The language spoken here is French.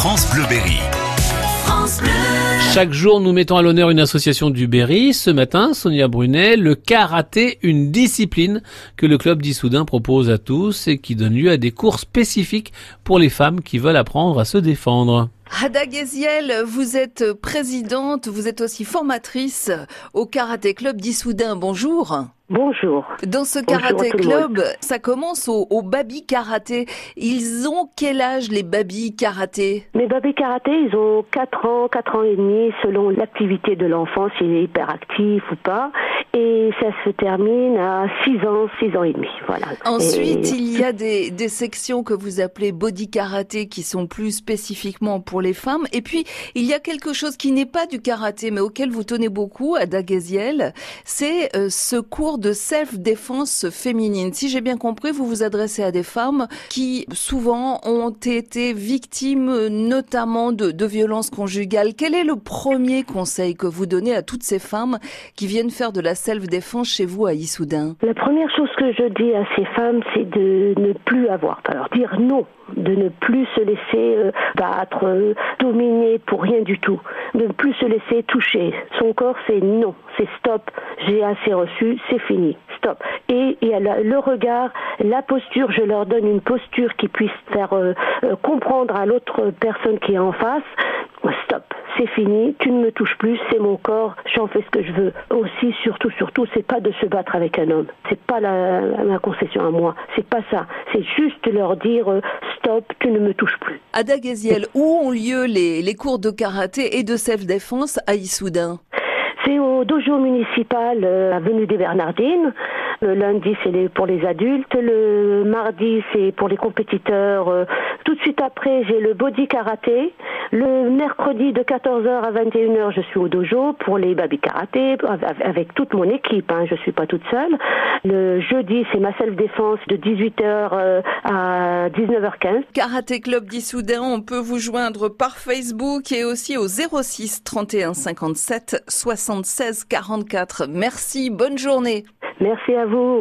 France Bleu Berry. Chaque jour, nous mettons à l'honneur une association du Berry. Ce matin, Sonia Brunet, le karaté, une discipline que le club d'Issoudun propose à tous et qui donne lieu à des cours spécifiques pour les femmes qui veulent apprendre à se défendre. Ada Geziel, vous êtes présidente, vous êtes aussi formatrice au Karaté Club d'Issoudun. Bonjour. Bonjour. Dans ce karaté club, ça commence au, au baby karaté. Ils ont quel âge les baby karaté Mes bébés karaté, ils ont 4 ans, 4 ans et demi, selon l'activité de l'enfant, s'il est hyperactif ou pas. Et ça se termine à 6 ans, 6 ans et demi. Voilà. Ensuite, Et- il y a des, des sections que vous appelez body karaté qui sont plus spécifiquement pour les femmes. Et puis, il y a quelque chose qui n'est pas du karaté, mais auquel vous tenez beaucoup, Ada Geziel, c'est euh, ce cours de self-défense féminine. Si j'ai bien compris, vous vous adressez à des femmes qui souvent ont été victimes notamment de, de violences conjugales. Quel est le premier conseil que vous donnez à toutes ces femmes qui viennent faire de la self-défense chez vous à Issoudun. La première chose que je dis à ces femmes, c'est de ne plus avoir peur, dire non, de ne plus se laisser euh, battre, euh, dominer pour rien du tout, de ne plus se laisser toucher. Son corps, c'est non, c'est stop, j'ai assez reçu, c'est fini, stop. Et la- le regard, la posture, je leur donne une posture qui puisse faire euh, euh, comprendre à l'autre personne qui est en face, c'est fini, tu ne me touches plus, c'est mon corps, j'en fais ce que je veux. Aussi, surtout, surtout, c'est pas de se battre avec un homme. C'est pas la, ma concession à moi. C'est pas ça. C'est juste leur dire euh, stop, tu ne me touches plus. Ada Geziel, où ont lieu les, les cours de karaté et de self-défense à Issoudun? C'est au dojo municipal, euh, avenue des Bernardines. Le lundi, c'est pour les adultes. Le mardi, c'est pour les compétiteurs. Euh, Tout de suite après, j'ai le body karaté. Le mercredi, de 14h à 21h, je suis au dojo pour les baby karaté, av- avec toute mon équipe. Hein, je suis pas toute seule. Le jeudi, c'est ma self-défense de 18h euh, à 19h15. Karaté Club d'Issoudun, on peut vous joindre par Facebook et aussi au 06 31 57 76 44. Merci, bonne journée. Merci à vous.